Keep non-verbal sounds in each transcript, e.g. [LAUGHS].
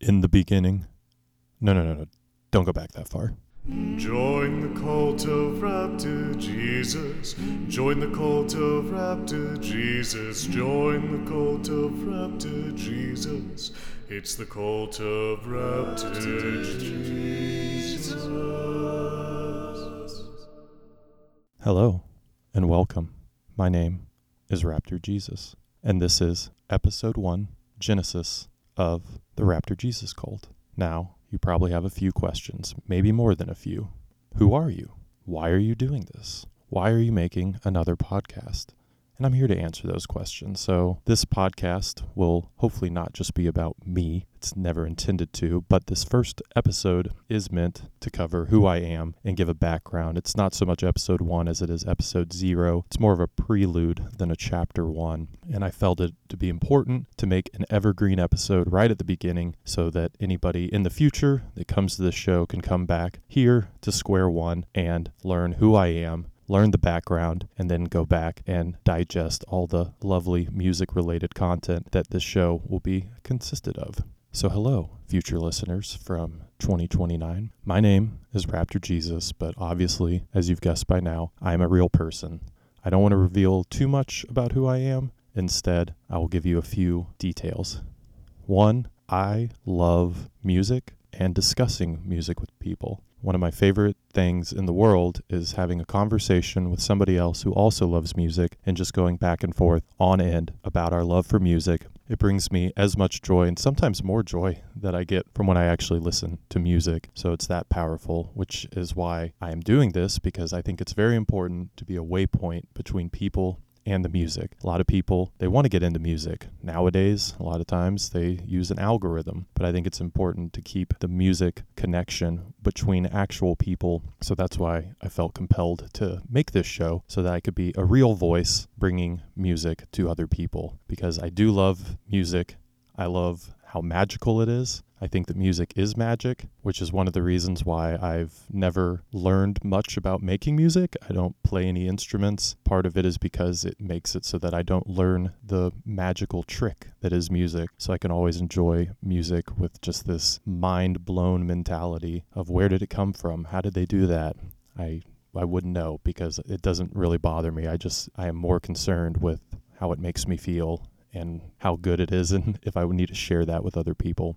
In the beginning. No, no, no, no. Don't go back that far. Join the cult of Raptor Jesus. Join the cult of Raptor Jesus. Join the cult of Raptor Jesus. It's the cult of rap to Jesus. Hello and welcome. My name is Raptor Jesus, and this is episode 1, Genesis of the Raptor Jesus cult. Now, you probably have a few questions, maybe more than a few. Who are you? Why are you doing this? Why are you making another podcast? And I'm here to answer those questions. So, this podcast will hopefully not just be about me. It's never intended to, but this first episode is meant to cover who I am and give a background. It's not so much episode one as it is episode zero. It's more of a prelude than a chapter one. And I felt it to be important to make an evergreen episode right at the beginning so that anybody in the future that comes to this show can come back here to square one and learn who I am learn the background, and then go back and digest all the lovely music related content that this show will be consisted of. So, hello, future listeners from 2029. My name is Raptor Jesus, but obviously, as you've guessed by now, I am a real person. I don't want to reveal too much about who I am. Instead, I will give you a few details. One, I love music and discussing music with people. One of my favorite things in the world is having a conversation with somebody else who also loves music and just going back and forth on end about our love for music. It brings me as much joy and sometimes more joy that I get from when I actually listen to music. So it's that powerful, which is why I am doing this because I think it's very important to be a waypoint between people and the music. A lot of people, they want to get into music. Nowadays, a lot of times they use an algorithm, but I think it's important to keep the music connection between actual people. So that's why I felt compelled to make this show so that I could be a real voice bringing music to other people because I do love music. I love how magical it is. I think that music is magic, which is one of the reasons why I've never learned much about making music. I don't play any instruments. Part of it is because it makes it so that I don't learn the magical trick that is music. So I can always enjoy music with just this mind blown mentality of where did it come from? How did they do that? I I wouldn't know because it doesn't really bother me. I just I am more concerned with how it makes me feel and how good it is [LAUGHS] and if I would need to share that with other people.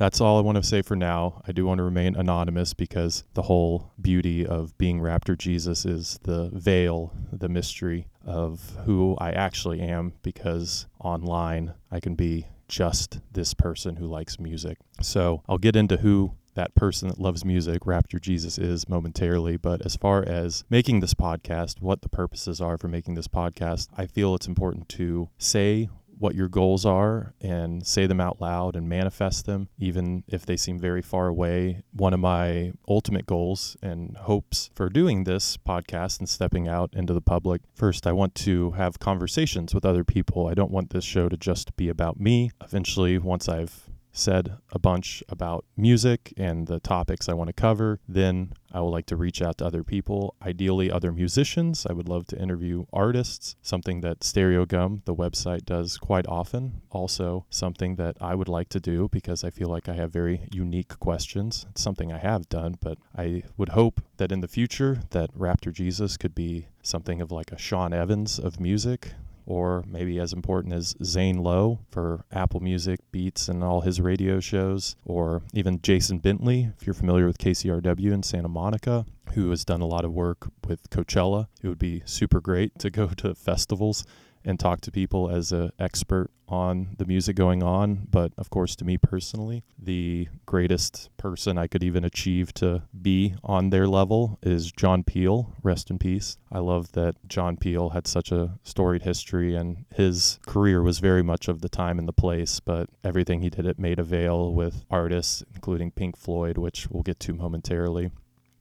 That's all I want to say for now. I do want to remain anonymous because the whole beauty of being Raptor Jesus is the veil, the mystery of who I actually am because online I can be just this person who likes music. So I'll get into who that person that loves music, Raptor Jesus, is momentarily. But as far as making this podcast, what the purposes are for making this podcast, I feel it's important to say what your goals are and say them out loud and manifest them, even if they seem very far away. One of my ultimate goals and hopes for doing this podcast and stepping out into the public first, I want to have conversations with other people. I don't want this show to just be about me. Eventually, once I've said a bunch about music and the topics I want to cover. Then I would like to reach out to other people, ideally other musicians. I would love to interview artists, something that Stereogum, the website, does quite often. Also, something that I would like to do because I feel like I have very unique questions. It's something I have done, but I would hope that in the future that Raptor Jesus could be something of like a Sean Evans of music or maybe as important as Zane Lowe for Apple Music, Beats, and all his radio shows, or even Jason Bentley, if you're familiar with KCRW in Santa Monica, who has done a lot of work with Coachella. It would be super great to go [LAUGHS] to festivals and talk to people as an expert on the music going on. But of course, to me personally, the greatest person I could even achieve to be on their level is John Peel. Rest in peace. I love that John Peel had such a storied history and his career was very much of the time and the place, but everything he did at Maida Vale with artists, including Pink Floyd, which we'll get to momentarily,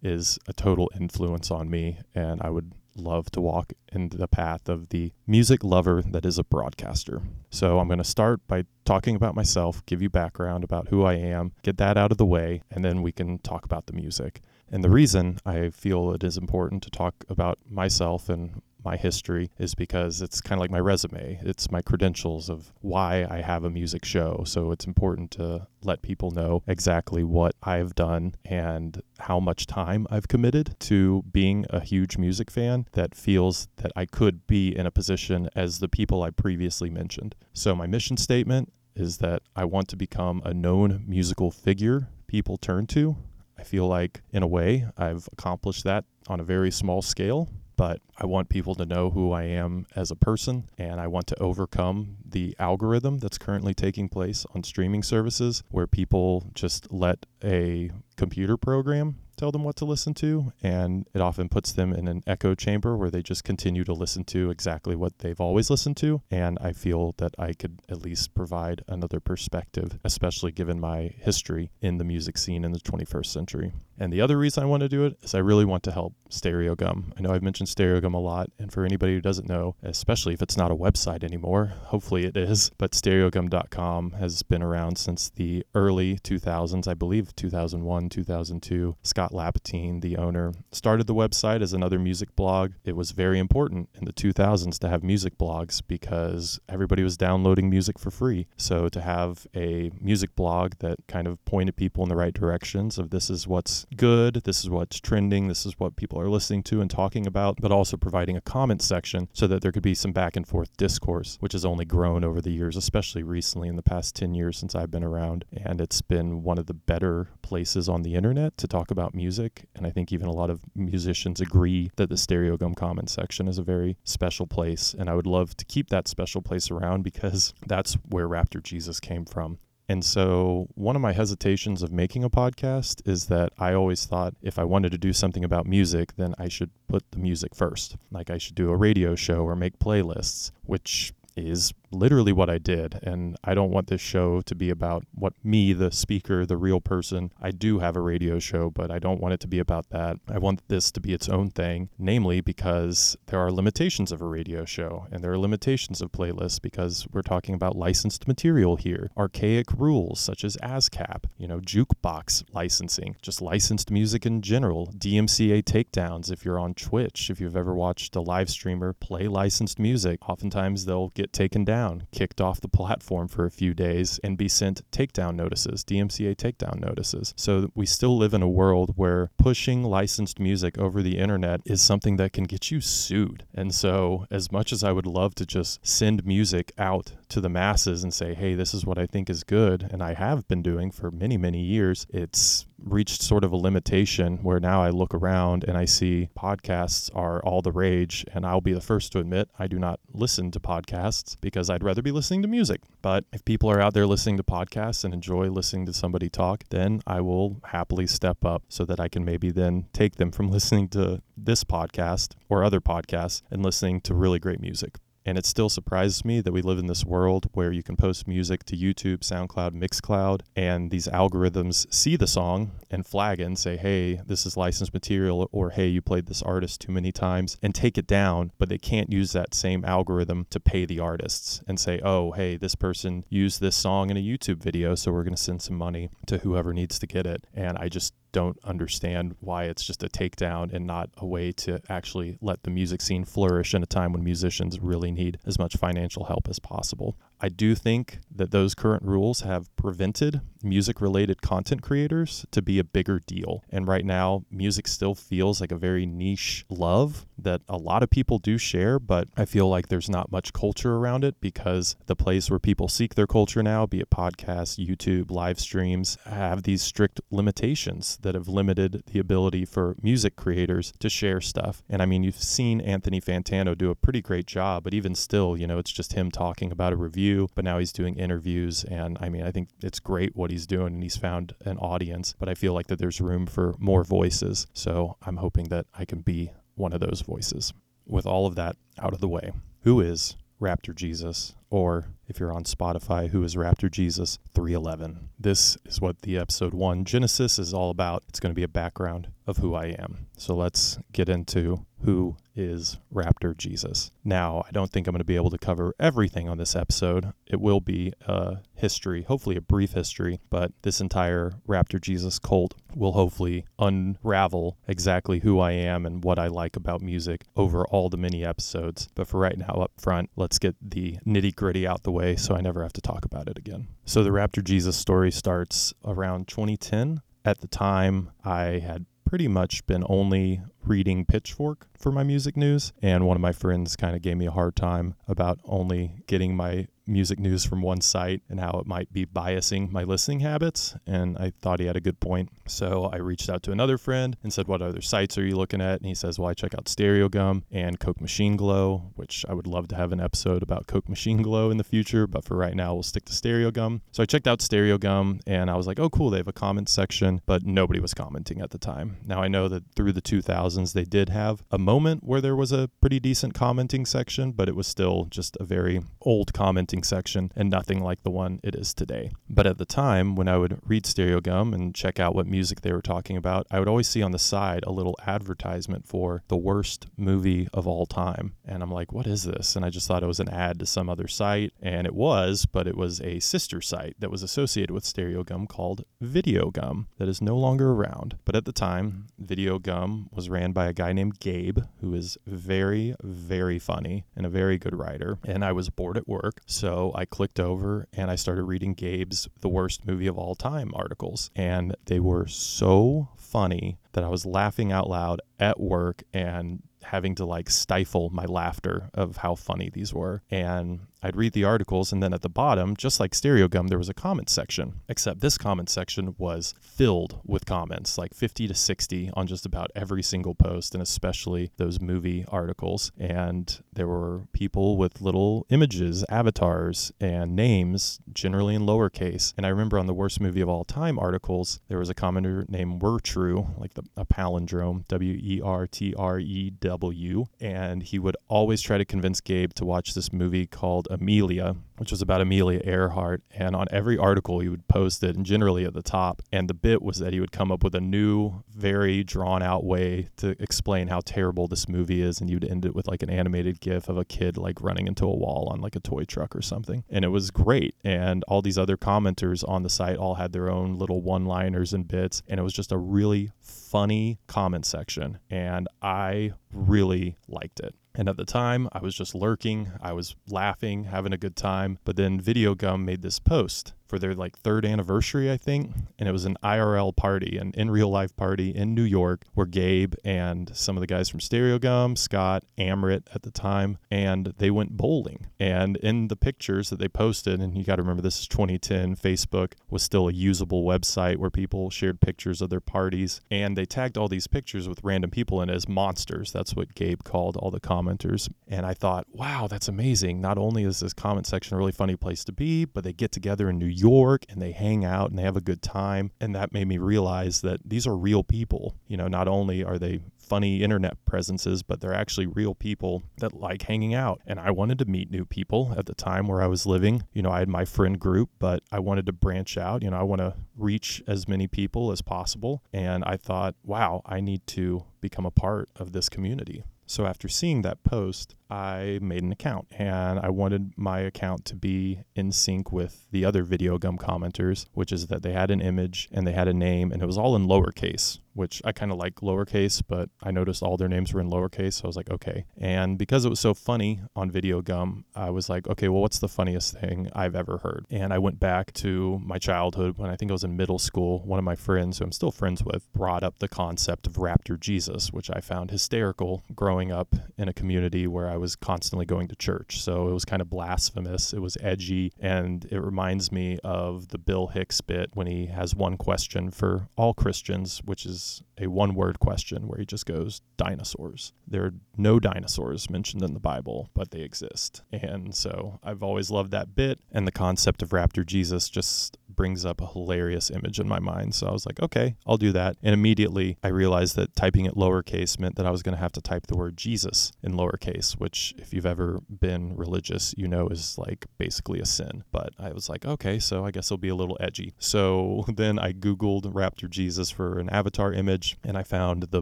is a total influence on me. And I would love to walk in the path of the music lover that is a broadcaster. So I'm going to start by talking about myself, give you background about who I am, get that out of the way, and then we can talk about the music. And the reason I feel it is important to talk about myself and my history is because it's kind of like my resume. It's my credentials of why I have a music show. So it's important to let people know exactly what I've done and how much time I've committed to being a huge music fan that feels that I could be in a position as the people I previously mentioned. So my mission statement is that I want to become a known musical figure people turn to. I feel like, in a way, I've accomplished that on a very small scale, but I want people to know who I am as a person, and I want to overcome the algorithm that's currently taking place on streaming services where people just let a computer program tell them what to listen to, and it often puts them in an echo chamber where they just continue to listen to exactly what they've always listened to. And I feel that I could at least provide another perspective, especially given my history in the music scene in the 21st century. And the other reason I want to do it is I really want to help Stereogum. I know I've mentioned A lot, and for anybody who doesn't know, especially if it's not a website anymore, hopefully it is, [LAUGHS] but stereogum.com has been around since the early 2000s, I believe 2001, 2002. Scott Lapatine, the owner, started the website as another music blog. It was very important in the 2000s to have music blogs because everybody was downloading music for free. So to have a music blog that kind of pointed people in the right directions of this is what's good, this is what's trending, this is what people are listening to and talking about, but also providing a comment section so that there could be some back and forth discourse, which has only grown over the years, especially recently in the past 10 years since I've been around. And it's been one of the better places on the internet to talk about music. And I think even a lot of musicians agree that the Stereogum comment section is a very special place. And I would love to keep that special place around because that's where Raptor Jesus came from. And so, one of my hesitations of making a podcast is that I always thought if I wanted to do something about music, then I should put the music first. Like I should do a radio show or make playlists, which is literally what I did. And I don't want this show to be about what me, the speaker, the real person. I do have a radio show, but I don't want it to be about that. I want this to be its own thing, namely because there are limitations of a radio show and there are limitations of playlists because we're talking about licensed material here, archaic rules such as ASCAP, you know, jukebox licensing, just licensed music in general, DMCA takedowns if you're on Twitch, if you've ever watched a live streamer play licensed music, oftentimes they'll get taken down down, kicked off the platform for a few days, and be sent takedown notices, DMCA takedown notices. So we still live in a world where pushing licensed music over the internet is something that can get you sued. And so, as much as I would love to just send music out to the masses and say, hey, this is what I think is good, and I have been doing for many, many years, it's reached sort of a limitation where now I look around and I see podcasts are all the rage. And I'll be the first to admit I do not listen to podcasts because I'd rather be listening to music. But if people are out there listening to podcasts and enjoy listening to somebody talk, then I will happily step up so that I can maybe then take them from [LAUGHS] listening to this podcast or other podcasts and listening to really great music. And it still surprises me that we live in this world where you can post music to YouTube, SoundCloud, Mixcloud, and these algorithms see the song and flag it and say, hey, this is licensed material, or hey, you played this artist too many times, and take it down. But they can't use that same algorithm to pay the artists and say, oh, hey, this person used this song in a YouTube video, so we're going to send some money to whoever needs to get it. And I just don't understand why it's just a takedown and not a way to actually let the music scene flourish in a time when musicians really need as much financial help as possible. I do think that those current rules have prevented music related content creators to be a bigger deal. And right now, music still feels like a very niche love that a lot of people do share, but I feel like there's not much culture around it because the place where people seek their culture now, be it podcasts, YouTube, live streams, have these strict limitations that have limited the ability for music creators to share stuff. And I mean, you've seen Anthony Fantano do a pretty great job, but even still, you know, it's just him talking about a review, but now he's doing interviews. And I mean, I think it's great what he's doing and he's found an audience, but I feel like that there's room for more voices. So I'm hoping that I can be one of those voices. With all of that out of the way, who is Raptor Jesus, or if you're on Spotify, who is Raptor Jesus 311. This is what the episode one Genesis is all about. It's going to be a background of who I am. So let's get into who is Raptor Jesus. Now, I don't think I'm going to be able to cover everything on this episode. It will be a history, hopefully a brief history, but this entire Raptor Jesus cult will hopefully unravel exactly who I am and what I like about music over all the mini episodes. But for right now, up front, let's get the nitty gritty out the way so I never have to talk about it again. So, the Raptor Jesus story starts around 2010. At the time, I had pretty much been only reading Pitchfork for my music news, and one of my friends kind of gave me a hard time about only getting my music news from one site and how it might be biasing my listening habits. And I thought he had a good point. So I reached out to another friend and said, What other sites are you looking at? And he says, Well, I check out Stereogum and Coke Machine Glow, which I would love to have an episode about Coke Machine Glow in the future. But for right now, we'll stick to Stereogum. So I checked out Stereogum and I was like, Oh, cool. They have a comment section, but nobody was commenting at the time. Now I know that through the 2000s, they did have a moment where there was a pretty decent commenting section, but it was still just a very old commenting section and nothing like the one it is today. But at the time, when I would read Stereogum and check out what music they were talking about, I would always see on the side a little advertisement for the worst movie of all time. And I'm like, what is this? And I just thought it was an ad to some other site. And it was, but it was a sister site that was associated with Stereogum called Videogum that is no longer around. But at the time, Videogum was ran by a guy named Gabe, who is very, very funny and a very good writer. And I was bored at work. So I clicked over and I started reading Gabe's The Worst Movie of All Time articles. And they were so funny that I was laughing out loud at work and having to like stifle my laughter of how funny these were. And I'd read the articles, and then at the bottom, just like Stereogum, there was a comment section. Except this comment section was filled with comments, like 50 to 60 on just about every single post, and especially those movie articles. And there were people with little images, avatars, and names, generally in lowercase. And I remember on the worst movie of all time articles, there was a commenter named Were True, like the, a palindrome, W E R T R E W. And he would always try to convince Gabe to watch this movie called Amelia, which was about Amelia Earhart. And on every article, he would post it, and generally at the top. And the bit was that he would come up with a new, very drawn out way to explain how terrible this movie is. And you'd end it with like an animated gif of a kid like running into a wall on like a toy truck or something. And it was great. And all these other commenters on the site all had their own little one liners and bits. And it was just a really funny comment section. And I really liked it. And at the time, I was just lurking, I was laughing, having a good time. But then Videogum made this post for their like third anniversary, I think. And it was an IRL party, an in real life party in New York where Gabe and some of the guys from Stereogum, Scott, Amrit at the time, and they went bowling. And in the pictures that they posted, and you got to remember this is 2010, Facebook was still a usable website where people shared pictures of their parties. And they tagged all these pictures with random people in as monsters. That's what Gabe called all the commenters. And I thought, wow, that's amazing. Not only is this comment section a really funny place to be, but they get together in New York and they hang out and they have a good time. And that made me realize that these are real people. You know, not only are they funny internet presences, but they're actually real people that like hanging out. And I wanted to meet new people at the time where I was living. You know, I had my friend group, but I wanted to branch out. You know, I want to reach as many people as possible. And I thought, wow, I need to become a part of this community. So after seeing that post, I made an account and I wanted my account to be in sync with the other Videogum commenters, which is that they had an image and they had a name and it was all in lowercase, which I kind of like lowercase, but I noticed all their names were in lowercase. So I was like, okay. And because it was so funny on Videogum, I was like, okay, well, what's the funniest thing I've ever heard? And I went back to my childhood when I think I was in middle school. One of my friends, who I'm still friends with, brought up the concept of Raptor Jesus, which I found hysterical growing up in a community where I was constantly going to church. So it was kind of blasphemous, it was edgy, and it reminds me of the Bill Hicks bit when he has one question for all Christians, which is a one word question where he just goes, dinosaurs. There are no dinosaurs mentioned in the Bible, but they exist. And so I've always loved that bit, and the concept of Raptor Jesus just brings up a hilarious image in my mind. So I was like, okay, I'll do that. And immediately I realized that typing it lowercase meant that I was going to have to type the word Jesus in lowercase, which, if you've ever been religious, you know is like basically a sin. But I was like, okay, so I guess it'll be a little edgy. So [LAUGHS] then I Googled Raptor Jesus for an avatar image and I found the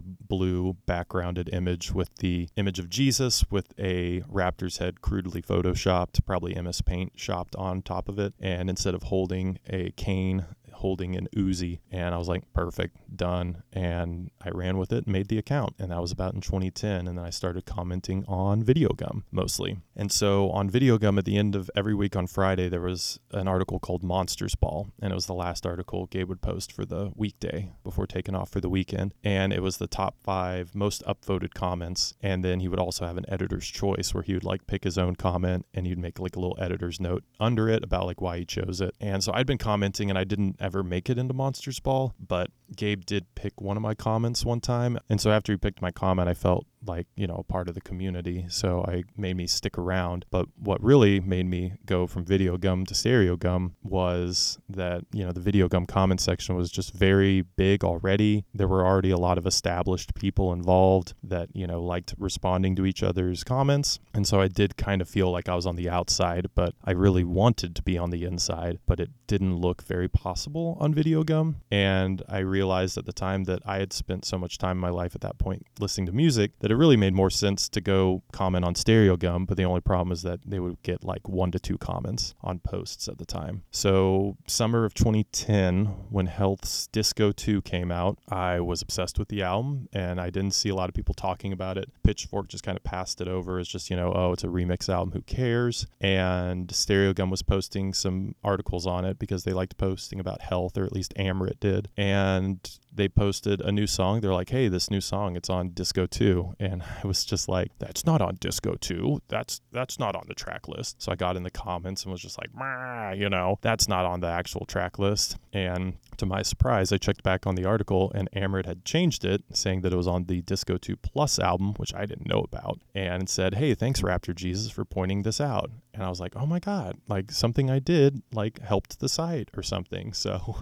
blue backgrounded image with the image of Jesus with a raptor's head crudely photoshopped, probably MS Paint shopped on top of it. And instead of holding a cane holding an Uzi. And I was like, perfect, done. And I ran with it made the account. And that was about in 2010. And then I started commenting on Videogum mostly. And so on Videogum, at the end of every week on Friday, there was an article called Monsters Ball. And it was the last article Gabe would post for the weekday before taking off for the weekend. And it was the top five most upvoted comments. And then he would also have an editor's choice where he would like pick his own comment and he'd make like a little editor's note under it about like why he chose it. And so I'd been commenting and I didn't ever make it into Monsters Ball, but Gabe did pick one of my comments one time. And so after he picked my comment, I felt like you know part of the community. So i made me stick around. But what really made me go from videogum to stereogum was that you know the videogum comment section was just very big already. There were already a lot of established people involved that you know liked responding to each other's comments. And so i did kind of feel like i was on the outside but i really wanted to be on the inside but it didn't look very possible on videogum. And i realized at the time that i had spent so much time in my life at that point listening to music that that it really made more sense to go comment on Stereogum, but the only problem is that they would get like one to two comments on posts at the time. So, summer of 2010, when Health's Disco 2 came out, I was obsessed with the album and I didn't see a lot of people talking about it. Pitchfork just kind of passed it over as just, you know, oh, it's a remix album, who cares? And Stereogum was posting some articles on it because they liked posting about health, or at least Amrit did. And they posted a new song. They're like, "Hey, this new song, it's on Disco 2." And [LAUGHS] I was just like, "That's not on Disco 2. That's that's not on the track list." So I got in the comments and was just like, you know, that's not on the actual track list. And to my surprise, I checked back on the article and Amrit had changed it, saying that it was on the Disco 2 Plus album, which I didn't know about, and said, "Hey, thanks Raptor Jesus for pointing this out." And I was like, "Oh my god, like something I did like helped the site or something." [LAUGHS] So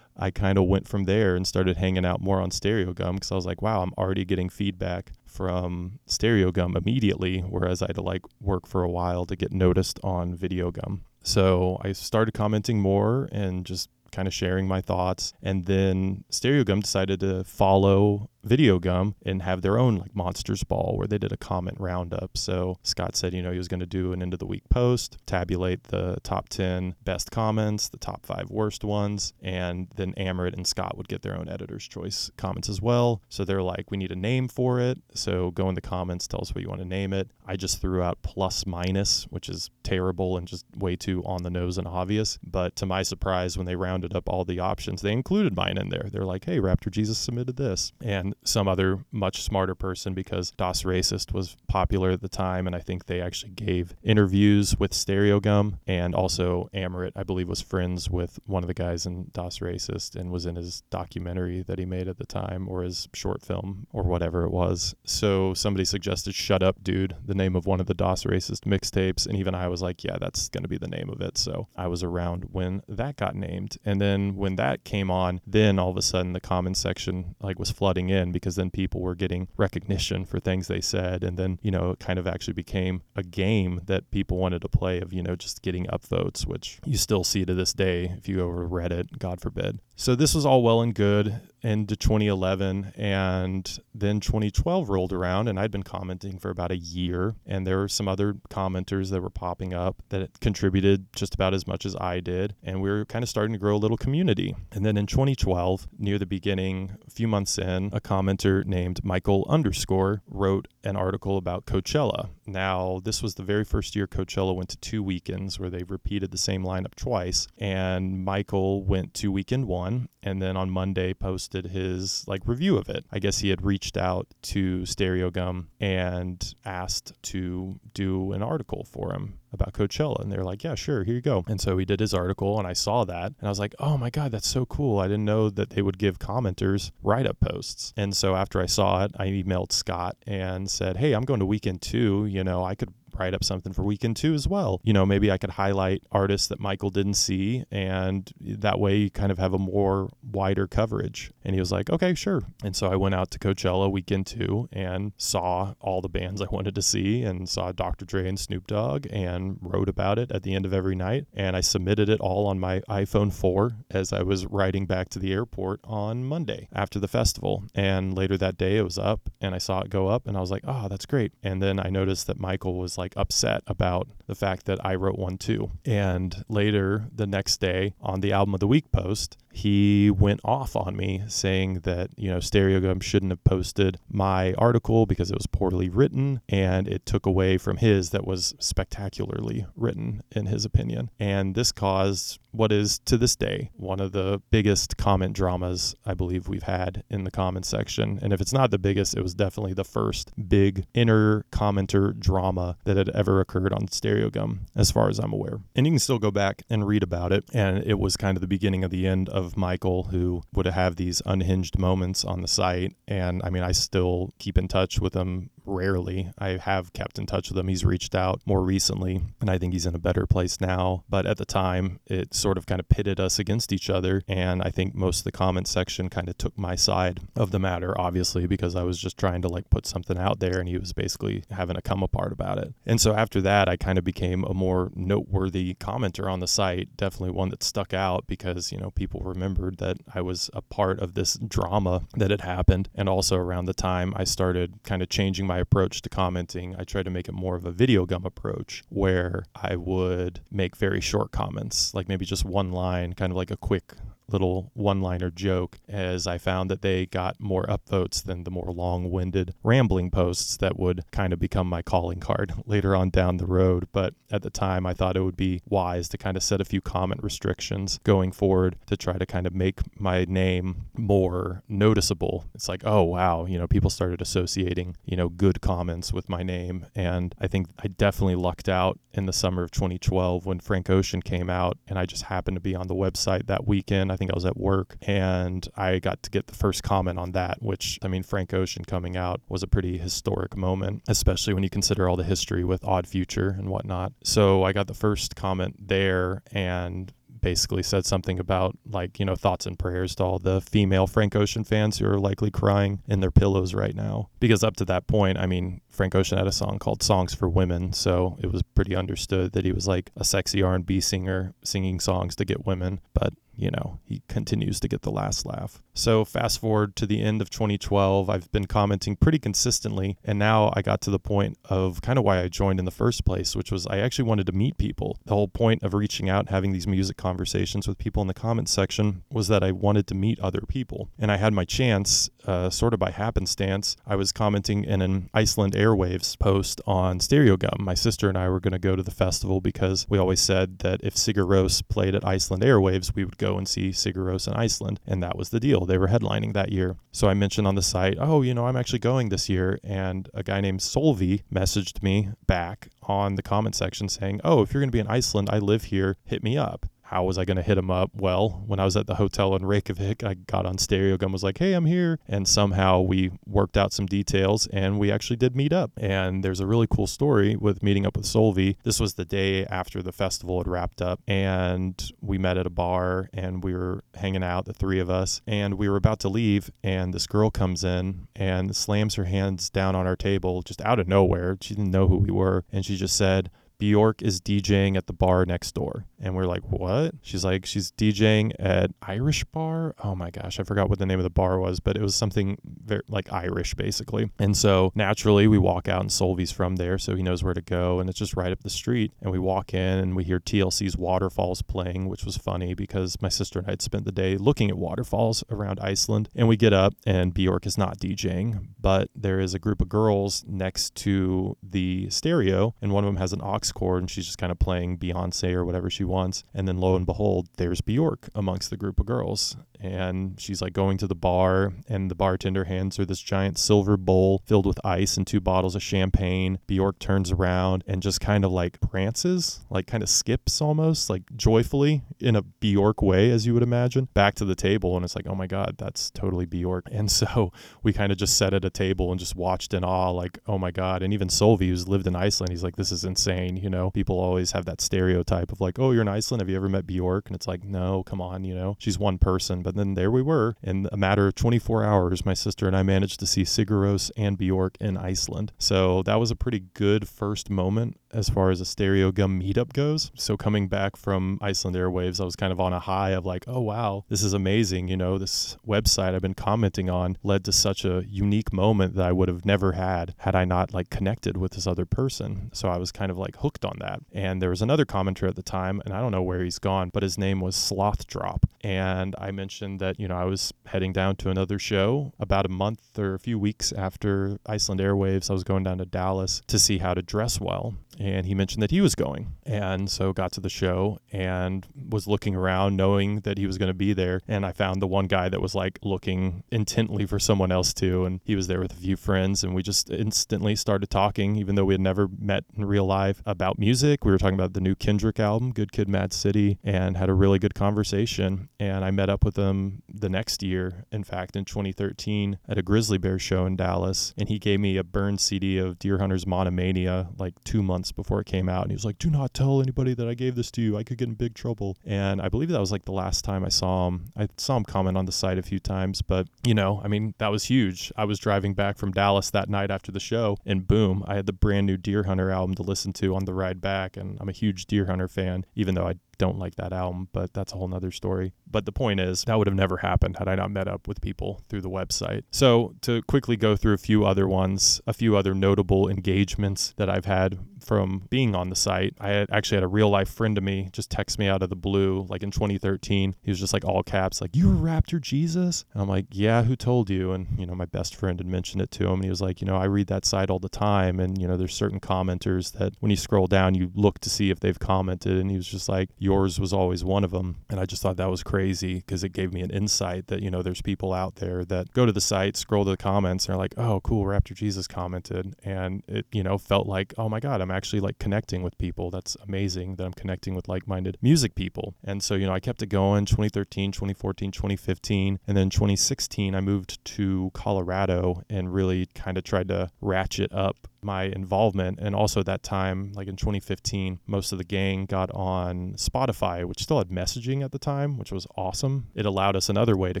I kind of went from there and started hanging out more on Stereogum because I was like, wow, I'm already getting feedback from Stereogum immediately, whereas I had to like work for a while to get noticed on Videogum. So I started commenting more and just kind of sharing my thoughts. And then Stereogum decided to follow Videogum and have their own like Monsters Ball where they did a comment roundup. So Scott said, you know, he was going to do an end of the week post, tabulate the top 10 best comments, the top five worst ones, and then Amrit and Scott would get their own editor's choice comments as well. So they're like, we need a name for it. So go in the comments, tell us what you want to name it. I just threw out plus minus, which is terrible and just way too on the nose and obvious. But to my surprise, when they rounded up all the options, they included mine in there. They're like, hey, Raptor Jesus submitted this. And some other much smarter person because Das Racist was popular at the time. And I think they actually gave interviews with Stereogum and also Amrit, I believe, was friends with one of the guys in Das Racist and was in his documentary that he made at the time or his short film or whatever it was. So somebody suggested Shut Up Dude, the name of one of the Das Racist mixtapes. And even I was like, yeah, that's going to be the name of it. So I was around when that got named. And then when that came on, then all of a sudden the comment section like was flooding in because then people were getting recognition for things they said. And then, you know, it kind of actually became a game that people wanted to play of, you know, just getting upvotes, which you still see to this day if you go over Reddit, God forbid. So this was all well and good into 2011 and then 2012 rolled around and I'd been commenting for about a year and there were some other commenters that were popping up that contributed just about as much as I did and we were kind of starting to grow a little community. And then in 2012, near the beginning, a few months in, a commenter named Michael underscore wrote an article about Coachella. Now, this was the very first year Coachella went to two weekends where they repeated the same lineup twice and Michael went to weekend 1 and then on Monday posted posted his like review of it. I guess he had reached out to Stereogum and asked to do an article for him about Coachella. And they're like, yeah, sure, here you go. And so he did his article, and I saw that. And I was like, oh my God, that's so cool. I didn't know that they would give commenters write up posts. And so after I saw it, I emailed Scott and said, hey, I'm going to weekend two. You know, I could write up something for weekend two as well. You know, maybe I could highlight artists that Michael didn't see, and that way you kind of have a more wider coverage. And he was like, okay, sure. And so I went out to Coachella weekend two and saw all the bands I wanted to see and saw Dr. Dre and Snoop Dogg and wrote about it at the end of every night. And I submitted it all on my iPhone 4 as I was riding back to the airport on Monday after the festival. And later that day, it was up and I saw it go up and I was like, oh, that's great. And then I noticed that Michael was like upset about the fact that I wrote one too. And later the next day on the album of the week post, he went off on me saying that, you know, Stereogum shouldn't have posted my article because it was poorly written and it took away from his that was spectacularly written, in his opinion. And this caused what is to this day one of the biggest comment dramas I believe we've had in the comment section. And if it's not the biggest, it was definitely the first big inner commenter drama that had ever occurred on Stereogum, as far as I'm aware. And you can still go back and read about it. And it was kind of the beginning of the end of Michael who would have these unhinged moments on the site. And I mean, I still keep in touch with him rarely. I have kept in touch with him. He's reached out more recently, and I think he's in a better place now. But at the time, it sort of kind of pitted us against each other. And I think most of the comment section kind of took my side of the matter, obviously, because I was just trying to like put something out there and he was basically having a come apart about it. And so after that, I kind of became a more noteworthy commenter on the site, definitely one that stuck out because, you know, people remembered that I was a part of this drama that had happened. And also around the time I started kind of changing my my approach to commenting, I try to make it more of a videogum approach where I would make very short comments, like maybe just one line, kind of like a quick little one liner joke as I found that they got more upvotes than the more long winded rambling posts that would kind of become my calling card [LAUGHS] later on down the road. But at the time, I thought it would be wise to kind of set a few comment restrictions going forward to try to kind of make my name more noticeable. It's like, oh, wow, you know, people started associating, you know, good comments with my name. And I think I definitely lucked out in the summer of 2012 when Frank Ocean came out and I just happened to be on the website that weekend. I think I was at work and I got to get the first comment on that, which, I mean, Frank Ocean coming out was a pretty historic moment, especially when you consider all the history with Odd Future and whatnot. So I got the first comment there and basically said something about like you know thoughts and prayers to all the female Frank Ocean fans who are likely crying in their pillows right now because up to that point I mean Frank Ocean had a song called Songs for Women so it was pretty understood that he was like a sexy R&B singer singing songs to get women but you know, he continues to get the last laugh. So, fast forward to the end of 2012, I've been commenting pretty consistently. And now I got to the point of kind of why I joined in the first place, which was I actually wanted to meet people. The whole point of reaching out, having these music conversations with people in the comments section was that I wanted to meet other people. And I had my chance, uh, sort of by happenstance. I was commenting in an Iceland Airwaves post on Stereogum. My sister and I were going to go to the festival because we always said that if Sigur Rós played at Iceland Airwaves, we would go go and see Sigur Rós in Iceland. And that was the deal. They were headlining that year. So I mentioned on the site, oh, you know, I'm actually going this year. And a guy named Solvi messaged me back on the comment section saying, oh, if you're going to be in Iceland, I live here, hit me up how was I going to hit him up? Well, when I was at the hotel in Reykjavik, I got on Stereogum, was like, hey, I'm here. And somehow we worked out some details and we actually did meet up. And there's a really cool story with meeting up with Solvi. This was the day after the festival had wrapped up. And we met at a bar and we were hanging out, the three of us. And we were about to leave. And this girl comes in and slams her hands down on our table just out of nowhere. She didn't know who we were. And she just said, Bjork is DJing at the bar next door. And we're like, what? She's like, she's DJing at Irish Bar. Oh my gosh, I forgot what the name of the bar was, but it was something very, like Irish, basically. And so naturally, we walk out, and Solvi's from there, so he knows where to go. And it's just right up the street. And we walk in, and we hear TLC's Waterfalls playing, which was funny because my sister and I had spent the day looking at waterfalls around Iceland. And we get up, and Bjork is not DJing, but there is a group of girls next to the stereo, and one of them has an aux cord, and she's just kind of playing Beyonce or whatever she wants. And then lo and behold, there's Bjork amongst the group of girls. And she's like going to the bar, and the bartender hands her this giant silver bowl filled with ice and two bottles of champagne. Bjork turns around and just kind of like prances, like kind of skips almost, like joyfully in a Bjork way, as you would imagine, back to the table. And it's like, oh my God, that's totally Bjork. [LAUGHS] And so we kind of just sat at a table and just watched in awe, like, oh my God. And even Solvi, who's lived in Iceland, he's like, this is insane. You know, people always have that stereotype of like, oh, you're in Iceland. Have you ever met Bjork? And it's like, no, come on, you know, she's one person. But then there we were. In a matter of 24 hours, my sister and I managed to see Sigur Rós and Bjork in Iceland. So that was a pretty good first moment as far as a stereogum meetup goes. So coming back from Iceland Airwaves, I was kind of on a high of like, oh wow, this is amazing. You know, this website I've been commenting on led to such a unique moment that I would have never had had I not like connected with this other person. So I was kind of like hooked on that. And there was another commenter at the time, and I don't know where he's gone, but his name was Sloth Drop. And I mentioned that, you know, I was heading down to another show about a month or a few weeks after Iceland Airwaves. I was going down to Dallas to see how to dress well and he mentioned that he was going. And so got to the show and was looking around knowing that he was going to be there. And I found the one guy that was like looking intently for someone else too. And he was there with a few friends and we just instantly started talking, even though we had never met in real life about music. We were talking about the new Kendrick album, Good Kid Mad City, and had a really good conversation. And I met up with him the next year, in fact, in 2013 at a Grizzly Bear show in Dallas. And he gave me a burned CD of Deerhunter's Monomania like two months before it came out. And he was like, Do not tell anybody that I gave this to you. I could get in big trouble. And I believe that was like the last time I saw him. I saw him comment on the site a few times, but you know, I mean, that was huge. I was driving back from Dallas that night after the show, and boom, I had the brand new Deerhunter album to listen to on the ride back. And I'm a huge Deerhunter fan, even though I don't like that album, but that's a whole nother story. But the point is, that would have never happened had I not met up with people through the website. So, to quickly go through a few other ones, a few other notable engagements that I've had from being on the site. I had actually had a real life friend of me just text me out of the blue, like in 2013. He was just like all caps, like, You were Raptor Jesus? And I'm like, Yeah, who told you? And, you know, my best friend had mentioned it to him. And he was like, You know, I read that site all the time. And, you know, there's certain commenters that when you scroll down, you look to see if they've commented. And he was just like, Yours was always one of them. And I just thought that was crazy because it gave me an insight that, you know, there's people out there that go to the site, scroll to the comments, and are like, Oh, cool, Raptor Jesus commented. And it, you know, felt like, Oh my God, I'm actually like connecting with people. That's amazing that I'm connecting with like minded music people. And so, you know, I kept it going 2013, 2014, 2015. And then 2016, I moved to Colorado and really kind of tried to ratchet up my involvement. And also that time, like in 2015, most of the gang got on Spotify, which still had messaging at the time, which was awesome. It allowed us another way to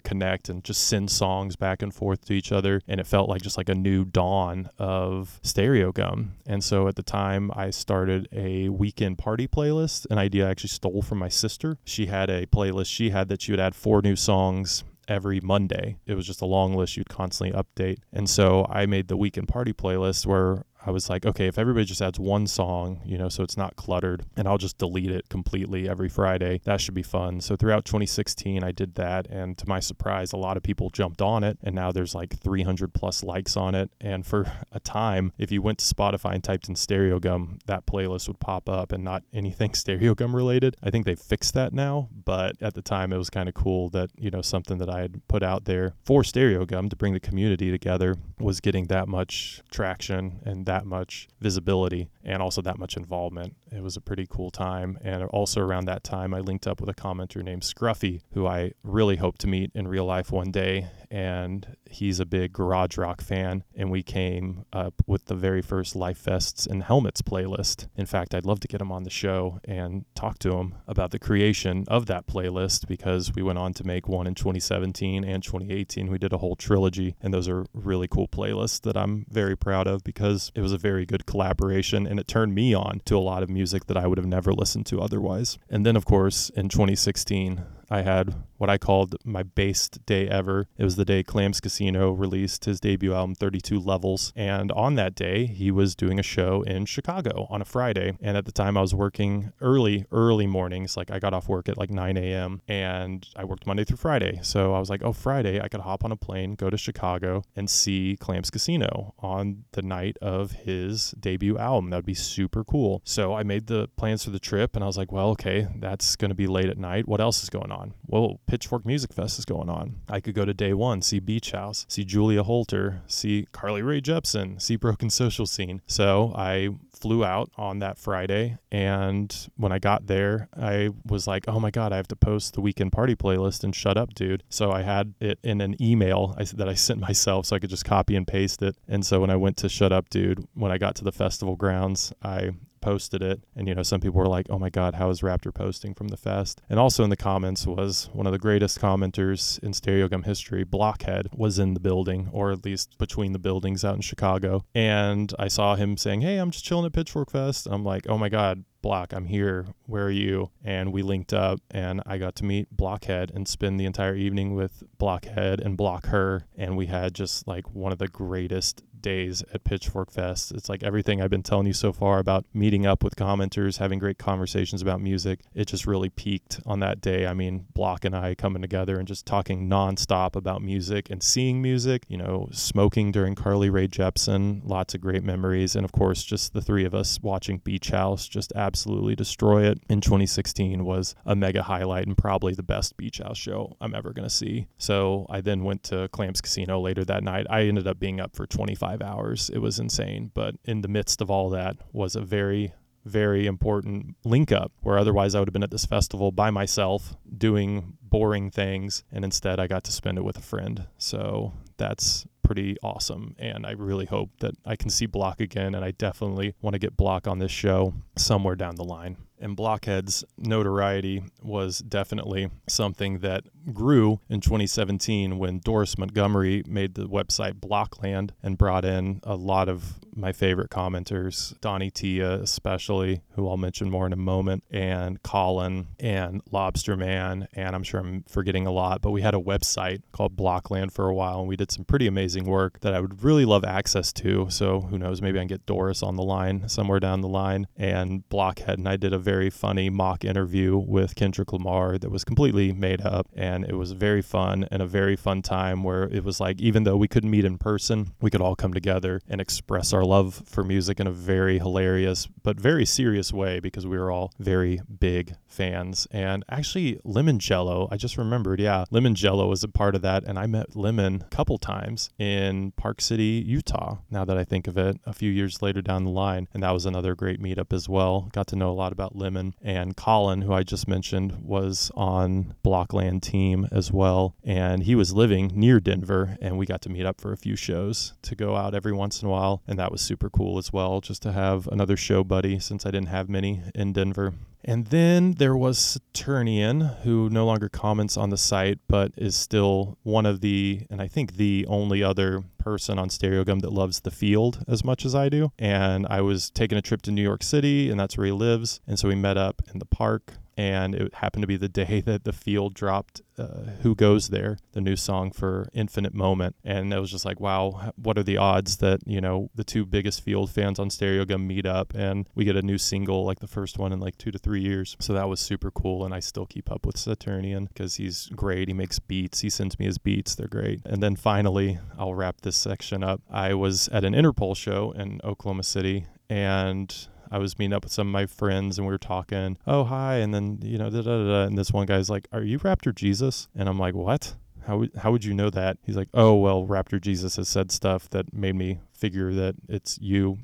connect and just send songs back and forth to each other. And it felt like just like a new dawn of stereogum. And so at the time, I started a weekend party playlist, an idea I actually stole from my sister. She had a playlist she had that she would add four new songs every Monday. It was just a long list you'd constantly update. And so I made the weekend party playlist where I was like, okay, if everybody just adds one song, you know, so it's not cluttered, and I'll just delete it completely every Friday, that should be fun. So throughout 2016, I did that. And to my surprise, a lot of people jumped on it. And now there's like 300 plus likes on it. And for [LAUGHS] a time, if you went to Spotify and typed in Stereogum, that playlist would pop up and not [LAUGHS] anything Stereogum related. I think they fixed that now. But at the time, it was kind of cool that, you know, something that I had put out there for Stereogum to bring the community together was getting that much traction and that that much visibility and also that much involvement. It was a pretty cool time. And also around that time, I linked up with a commenter named Scruffy, who I really hope to meet in real life one day and he's a big garage rock fan. And we came up with the very first Life Vests and Helmets playlist. In fact, I'd love to get him on the show and talk to him about the creation of that playlist because we went on to make one in 2017 and 2018. We did a whole trilogy, and those are really cool playlists that I'm very proud of because it was a very good collaboration and it turned me on to a lot of music that I would have never listened to otherwise. And then, of course, in 2016, I had what I called my based day ever. It was the day Clams Casino released his debut album 32 Levels. And on that day, he was doing a show in Chicago on a Friday. And at the time, I was working early, early mornings. Like I got off work at like 9 a.m. and I worked Monday through Friday. So I was like, oh, Friday, I could hop on a plane, go to Chicago, and see Clams Casino on the night of his debut album. That would be super cool. So I made the plans for the trip and I was like, well, okay, that's going to be late at night. What else is going on? On? Well, Pitchfork Music Fest is going on. I could go to day one, see Beach House, see Julia Holter, see Carly Rae Jepsen, see Broken Social Scene. So I flew out on that Friday. And when I got there, I was like, oh my God, I have to post the weekend party playlist and shut up, dude. So I had it in an email that I sent [LAUGHS] myself so I could just copy and paste it. And so when I went to shut up, dude, when I got to the festival grounds, I posted it and you know some people were like oh my god how is raptor posting from the fest and also in the comments was one of the greatest commenters in stereogum history blockhead was in the building or at least between the buildings out in chicago and i saw him saying hey i'm just chilling at pitchfork fest and i'm like oh my god Block, I'm here. Where are you? And we linked up, and I got to meet Blockhead and spend the entire evening with Blockhead and Block Her. And we had just like one of the greatest days at Pitchfork Fest. It's like everything I've been telling you so far about meeting up with commenters, having great conversations about music. It just really peaked on that day. I mean, Block and I coming together and just talking nonstop about music and seeing music, you know, smoking during Carly Rae Jepsen, lots of great memories. And of course, just the three of us watching Beach House just absolutely destroy it in 2016 was a mega highlight and probably the best Beach House show I'm ever going to see. So I then went to Clams Casino later that night. I ended up being up for 25 five hours. It was insane. But in the midst of all that was a very very important link up where otherwise I would have been at this festival by myself doing boring things and instead I got to spend it with a friend. So that's pretty awesome and I really hope that I can see Block again and I definitely want to get Block on this show somewhere down the line and Blockhead's notoriety was definitely something that grew in 2017 when Doris Montgomery made the website Blockland and brought in a lot of my favorite commenters, Donnie Tia especially, who I'll mention more in a moment, and Colin and Lobster Man, and I'm sure I'm forgetting a lot, but we had a website called Blockland for a while and we did some pretty amazing work that I would really love access to. So who knows, maybe I can get Doris on the line somewhere down the line and Blockhead and I did a very funny mock interview with Kendrick Lamar that was completely made up. And it was very fun and a very fun time where it was like, even though we couldn't meet in person, we could all come together and express our love for music in a very hilarious but very serious way because we were all very big fans. And actually, Lemon Jello, I just remembered, yeah, Lemon Jello was a part of that. And I met Lemon a couple times in Park City, Utah, now that I think of it, a few years later down the line. And that was another great meetup as well. Got to know a lot about Lemon. And Colin, who I just mentioned, was on Blockland team as well. And he was living near Denver, and we got to meet up for a few shows to go out every once in a while. And that was super cool as well, just to have another show buddy since I didn't have many in Denver. And then there was Saturnian, who no longer comments on the site, but is still one of the, and I think the only other person on Stereogum that loves the field as much as I do. And I was taking a trip to New York City, and that's where he lives. And so we met up in the park and it happened to be the [LAUGHS] day that the field dropped uh, who goes there the new song for infinite moment. And it was just like wow what are the odds that you know the two biggest field fans on stereogum meet up and we get a new single like the first one in like two to three years? So that was super cool and i still keep up with saturnian because he's great. He makes beats. He sends me his beats. They're great. And then finally i'll wrap this section up. I was at an interpol show in oklahoma city and I was meeting up with some of my friends and we were talking, oh, hi. And then, you know, da da da. And this one guy's like, are you Raptor Jesus? And I'm like, what? How would, how would you know that? He's like, oh, well, Raptor Jesus has said stuff that made me figure that it's you.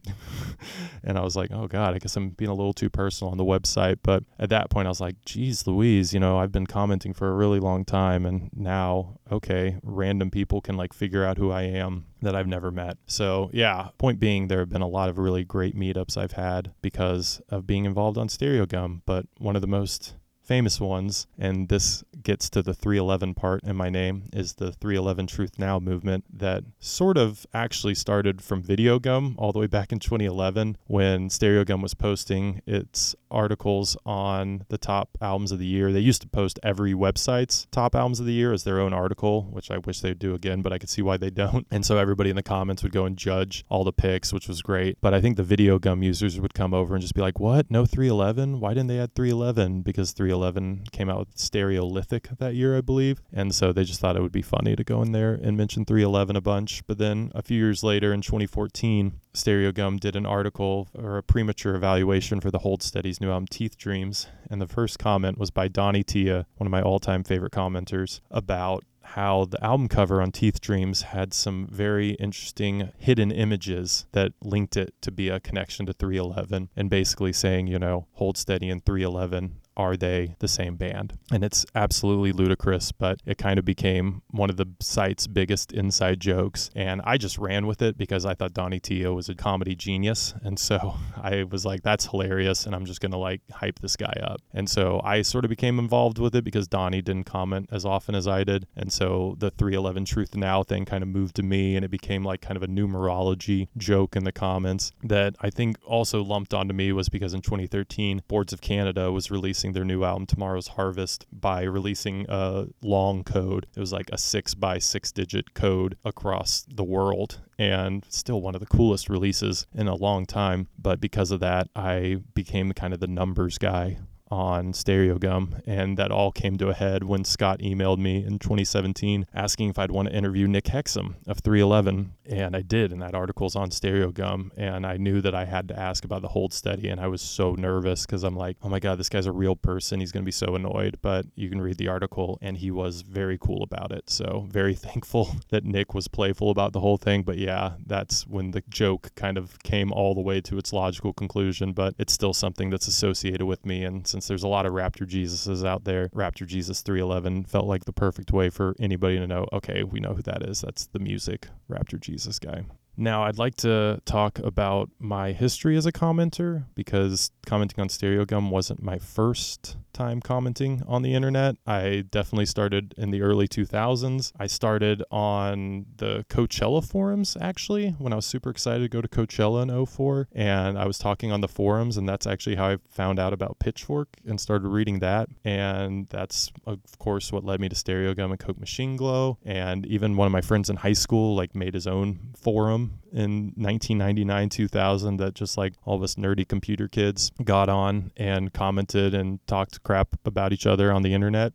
[LAUGHS] and I was like, oh God, I guess I'm being a little too personal on the website. But at that point, I was like, geez, Louise, you know, I've been commenting for a really long time. And now, okay, random people can like figure out who I am that I've never met. So, yeah, point being, there have been a lot of really great meetups I've had because of being involved on Stereogum. But one of the most famous ones, and this gets to the 311 part in my name, is the 311 Truth Now movement that sort of actually started from Videogum all the way back in 2011 when Stereogum was posting its articles on the top albums of the year. They used to post every website's top albums of the year as their own article, which I wish they'd do again, but I could see why they [LAUGHS] don't. And so everybody in the comments would go and judge all the picks, which was great. But I think the Videogum users would come over and just be like, what? No 311? Why didn't they add 311? Because 311 311 came out with Stereolithic that year, I believe. And so they just thought it would be funny to go in there and mention 311 a bunch. But then a few years later in 2014, Stereogum did an article or a premature evaluation for the Hold Steady's new album Teeth Dreams. And the first comment was by Donnie Tia, one of my all time favorite commenters, about how the album cover on Teeth Dreams had some very interesting hidden images that linked it to be a connection to 311 and basically saying, you know, Hold Steady and 311 are they the same band? And it's absolutely ludicrous, but it kind of became one of the site's biggest inside jokes. And I just ran with it because I thought Donnie Tio was a comedy genius. And so [LAUGHS] I was like, that's hilarious. And I'm just going to like hype this guy up. And so I sort of became involved with it because Donnie didn't comment as often as I did. And so the 311 Truth Now thing kind of moved to me and it became like kind of a numerology joke in the comments that I think also lumped onto me was because in 2013, Boards of Canada was releasing releasing their new album Tomorrow's Harvest by releasing a long code. It was like a six by six digit code across the world and still one of the coolest releases in a long time. But because of that, I became kind of the numbers guy on Stereogum, and that all came to a head when Scott emailed me in 2017 asking if I'd want to interview Nick Hexum of 311, and I did, and that article's on Stereogum, and I knew that I had to ask about the Hold Steady, and I was so nervous because I'm like, oh my god, this guy's a real person, he's going to be so annoyed, but you can read the article, and he was very cool about it, so very [LAUGHS] thankful that Nick was playful about the whole thing, but yeah, that's when the joke kind of came all the way to its logical conclusion, but it's still something that's associated with me, and since there's a lot of Raptor Jesuses out there, Raptor Jesus 311 felt like the perfect way for anybody to know, okay, we know who that is. That's the music Raptor Jesus guy. Now, I'd like to talk about my history as a commenter because commenting on Stereogum wasn't my first time commenting on the internet. I definitely started in the early 2000s. I started on the Coachella forums actually when I was super excited to go to Coachella in 04 and I was talking on the forums and that's actually how I found out about Pitchfork and started reading that and that's of course what led me to Stereogum and Coke Machine Glow and even one of my friends in high school like made his own forum in 1999 2000 that just like all of us nerdy computer kids got on and commented and talked crap about each other on the internet.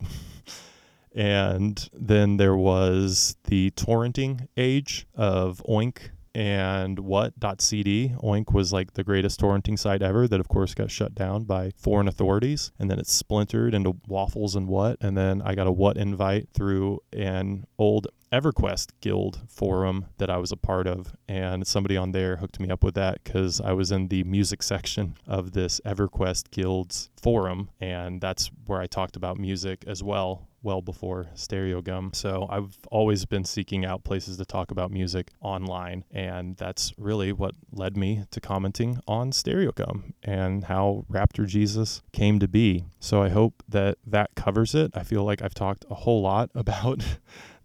[LAUGHS] and then there was the torrenting age of Oink and what.cd. Oink was like the greatest torrenting site ever that, of course, got shut down by foreign authorities. And then it splintered into waffles and what. And then I got a what invite through an old EverQuest Guild forum that I was a part of, and somebody on there hooked me up with that because I was in the music section of this EverQuest Guild's forum, and that's where I talked about music as well well before Stereogum. So I've always been seeking out places to talk about music online, and that's really what led me to commenting on Stereogum and how Raptor Jesus came to be. So I hope that that covers it. I feel like I've talked a whole lot [LAUGHS] about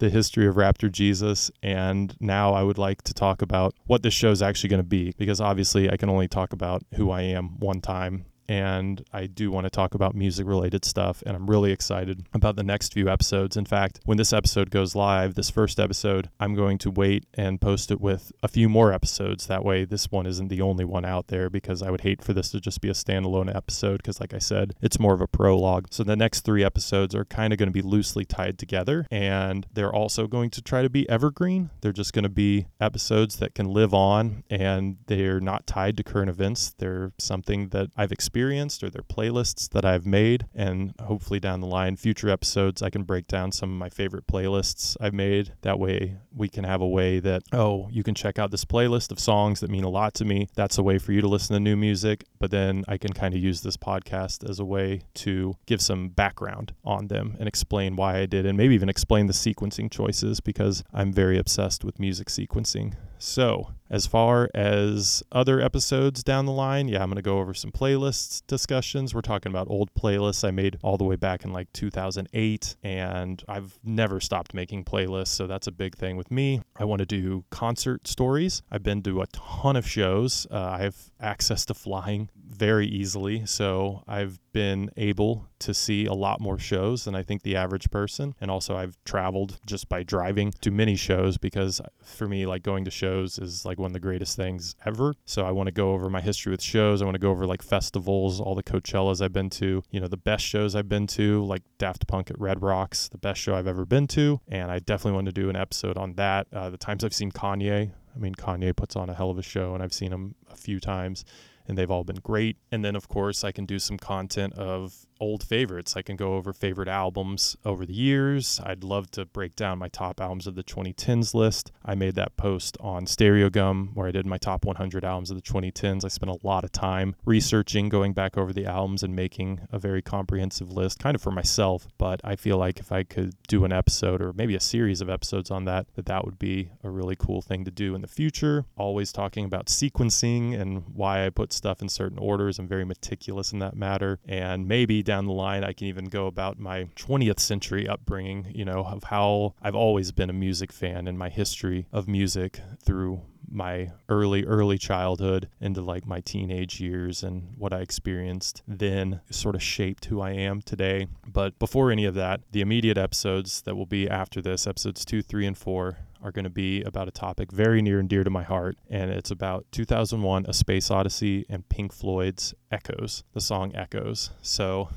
the history of Raptor Jesus. And now I would like to talk about what this show is actually going to be, because obviously I can only talk about who I am one time and I do want to talk about music related stuff. And I'm really excited about the next few episodes. In fact, when this episode goes live, this first episode, I'm going to wait and post it with a few more episodes. That way, this one isn't the only one out there because I would hate for this to just be a standalone episode because, like I said, it's more of a prologue. So the next three episodes are kind of going to be loosely tied together and they're also going to try to be evergreen. They're just going to be episodes that can live on and they're not tied to current events. They're something that I've experienced experienced or their playlists that I've made. And hopefully, down the line, future episodes, I can break down some of my favorite playlists I've made. That way, we can have a way that, oh, you can check out this playlist of songs that mean a lot to me. That's a way for you to listen to new music. But then I can kind of use this podcast as a way to give some background on them and explain why I did, and maybe even explain the sequencing choices because I'm very obsessed with music sequencing. So, as far as other episodes down the line, yeah, I'm going to go over some playlists discussions. We're talking about old playlists I made all the way back in like 2008, and I've never stopped making playlists, so that's a big thing with me. I want to do concert stories. I've been to a ton of shows. Uh, I have access to flying very easily. So I've been able to see a lot more shows than I think the average person. And also, I've traveled just by driving to many shows because for me, like going to shows is like one of the greatest things ever. So I want to go over my history with shows. I want to go over like festivals, all the Coachellas I've been to, you know, the best shows I've been to, like Daft Punk at Red Rocks, the best show I've ever been to. And I definitely want to do an episode on that. Uh, the times I've seen Kanye, I mean, Kanye puts on a hell of a show, and I've seen him a few times, and they've all been great. And then, of course, I can do some content of old favorites. I can go over favorite albums over the years. I'd love to break down my top albums of the 2010s list. I made that post on Stereogum where I did my top 100 albums of the 2010s. I spent a lot of time researching, going back over the albums, and making a very comprehensive list, kind of for myself. But I feel like if I could do an episode or maybe a series of episodes on that, that that would be a really cool thing to do in the future. Always talking about sequencing and why I put stuff in certain orders. I'm very meticulous in that matter. And maybe down the line, I can even go about my 20th century upbringing, you know, of how I've always been a music fan and my history of music through my early early childhood into like my teenage years and what I experienced then sort of shaped who I am today. But before any of that, the immediate episodes that will be after this, episodes 2, 3 and 4 are going to be about a topic very near and dear to my heart and it's about 2001 A Space Odyssey and Pink Floyd's Echoes, the song Echoes. So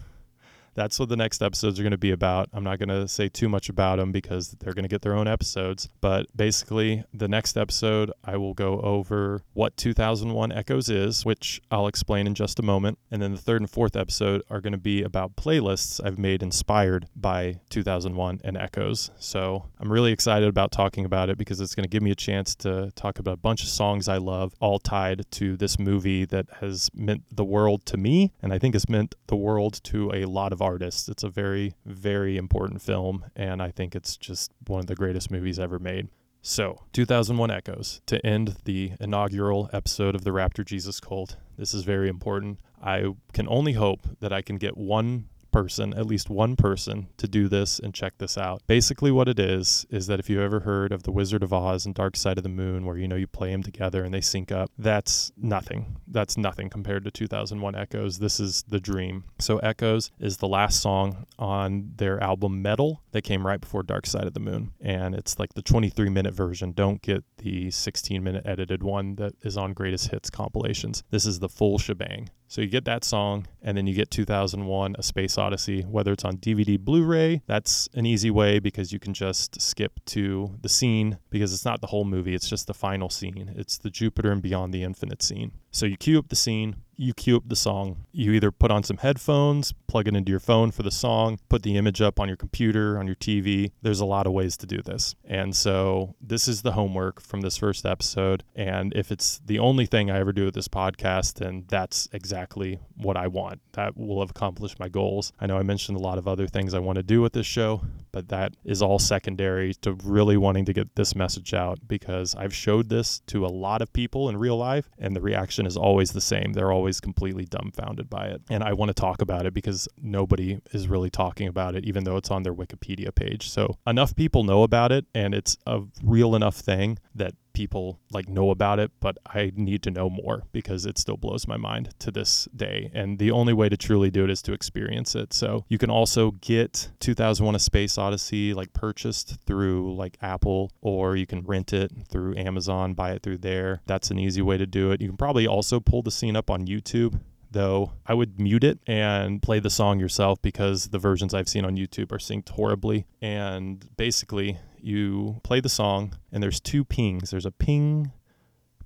that's what the next episodes are going to be about. I'm not going to say too much about them because they're going to get their own episodes. But basically, the next episode, I will go over what 2001 Echoes is, which I'll explain in just a moment. And then the third and fourth episode are going to be about playlists I've made inspired by 2001 and Echoes. So I'm really excited about talking about it because it's going to give me a chance to talk about a bunch of songs I love, all tied to this movie that has meant the world to me. And I think has meant the world to a lot of artists. It's a very, very important film, and I think it's just one of the greatest movies ever made. So, 2001 Echoes, to end the inaugural episode of the Raptor Jesus Cult. This is very important. I can only hope that I can get one person, at least one person, to do this and check this out. Basically, what it is, is that if you've ever heard of The Wizard of Oz and Dark Side of the Moon, where you know you play them together and they sync up, that's nothing. That's nothing compared to 2001 Echoes. This is the dream. So, Echoes is the last song on their album Meddle that came right before Dark Side of the Moon. And it's like the 23 minute version. Don't get the 16 minute edited one that is on Greatest Hits compilations. This is the full shebang. So you get that song, and then you get 2001 A Space Odyssey, whether it's on DVD, Blu ray. That's an easy way because you can just skip to the scene because it's not the whole movie, it's just the final scene. It's the Jupiter and Beyond the Infinite scene. So you cue up the scene, you cue up the song. You either put on some headphones, plug it into your phone for the song, put the image up on your computer, on your TV. There's a lot of ways to do this. And so this is the homework from this first episode. And if it's the only thing I ever do with this podcast, then that's exactly what I want. That will have accomplished my goals. I know I mentioned a lot of other things I want to do with this show, but that is all secondary to really wanting to get this message out because I've showed this to a lot of people in real life and the reaction is always the same. They're always completely dumbfounded by it. And I want to talk about it because nobody is really talking about it, even though it's on their Wikipedia page. So enough people know about it and it's a real enough thing that people like know about it, but I need to know more because it still blows my mind to this day. And the only way to truly do it is to experience it. So you can also get 2001 A Space Odyssey like purchased through like Apple or you can rent it through Amazon, buy it through there. That's an easy way to do it. You can probably also pull the scene up on YouTube though I would mute it and play the song yourself because the versions I've seen on YouTube are synced horribly. And basically, you play the song and there's two pings. There's a ping,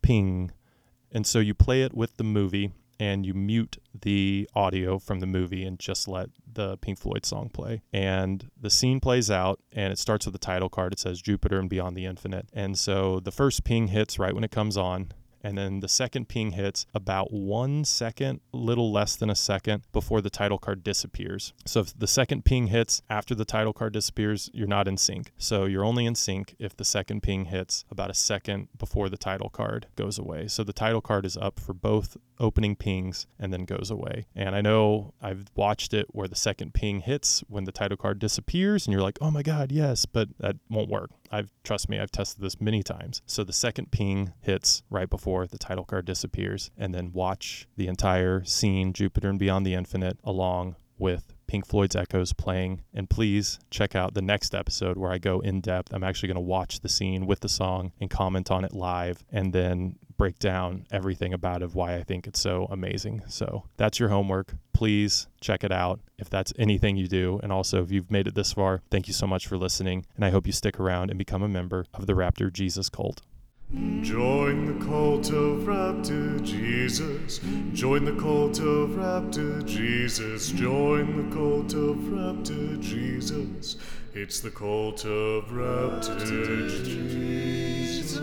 ping. And so you play it with the movie and you mute the audio from the movie and just let the Pink Floyd song play. And the scene plays out and it starts with the title card. It says Jupiter and Beyond the Infinite. And so the first ping hits right when it comes on and then the second ping hits about one second, little less than a second before the title card disappears. So if the second ping hits after the title card disappears, you're not in sync. So you're only in sync if the second ping hits about a second before the title card goes away. So the title card is up for both opening pings and then goes away. And I know I've watched it where the second ping hits when the title card disappears and you're like, oh my God, yes, but that won't work. I've trust me, I've tested this many times. So the second ping hits right before the title card disappears, and then watch the entire scene, Jupiter and Beyond the Infinite, along with Pink Floyd's Echoes playing. And please check out the next episode where I go in depth. I'm actually going to watch the scene with the song and comment on it live and then break down everything about it, why I think it's so amazing. So that's your homework. Please check it out if that's anything you do. And also, if you've made it this far, thank you so much for listening. And I hope you stick around and become a member of the Raptor Jesus cult. Join the cult of Raptor Jesus. Join the cult of Raptor Jesus. Join the cult of Raptor Jesus. It's the cult of Raptor Jesus.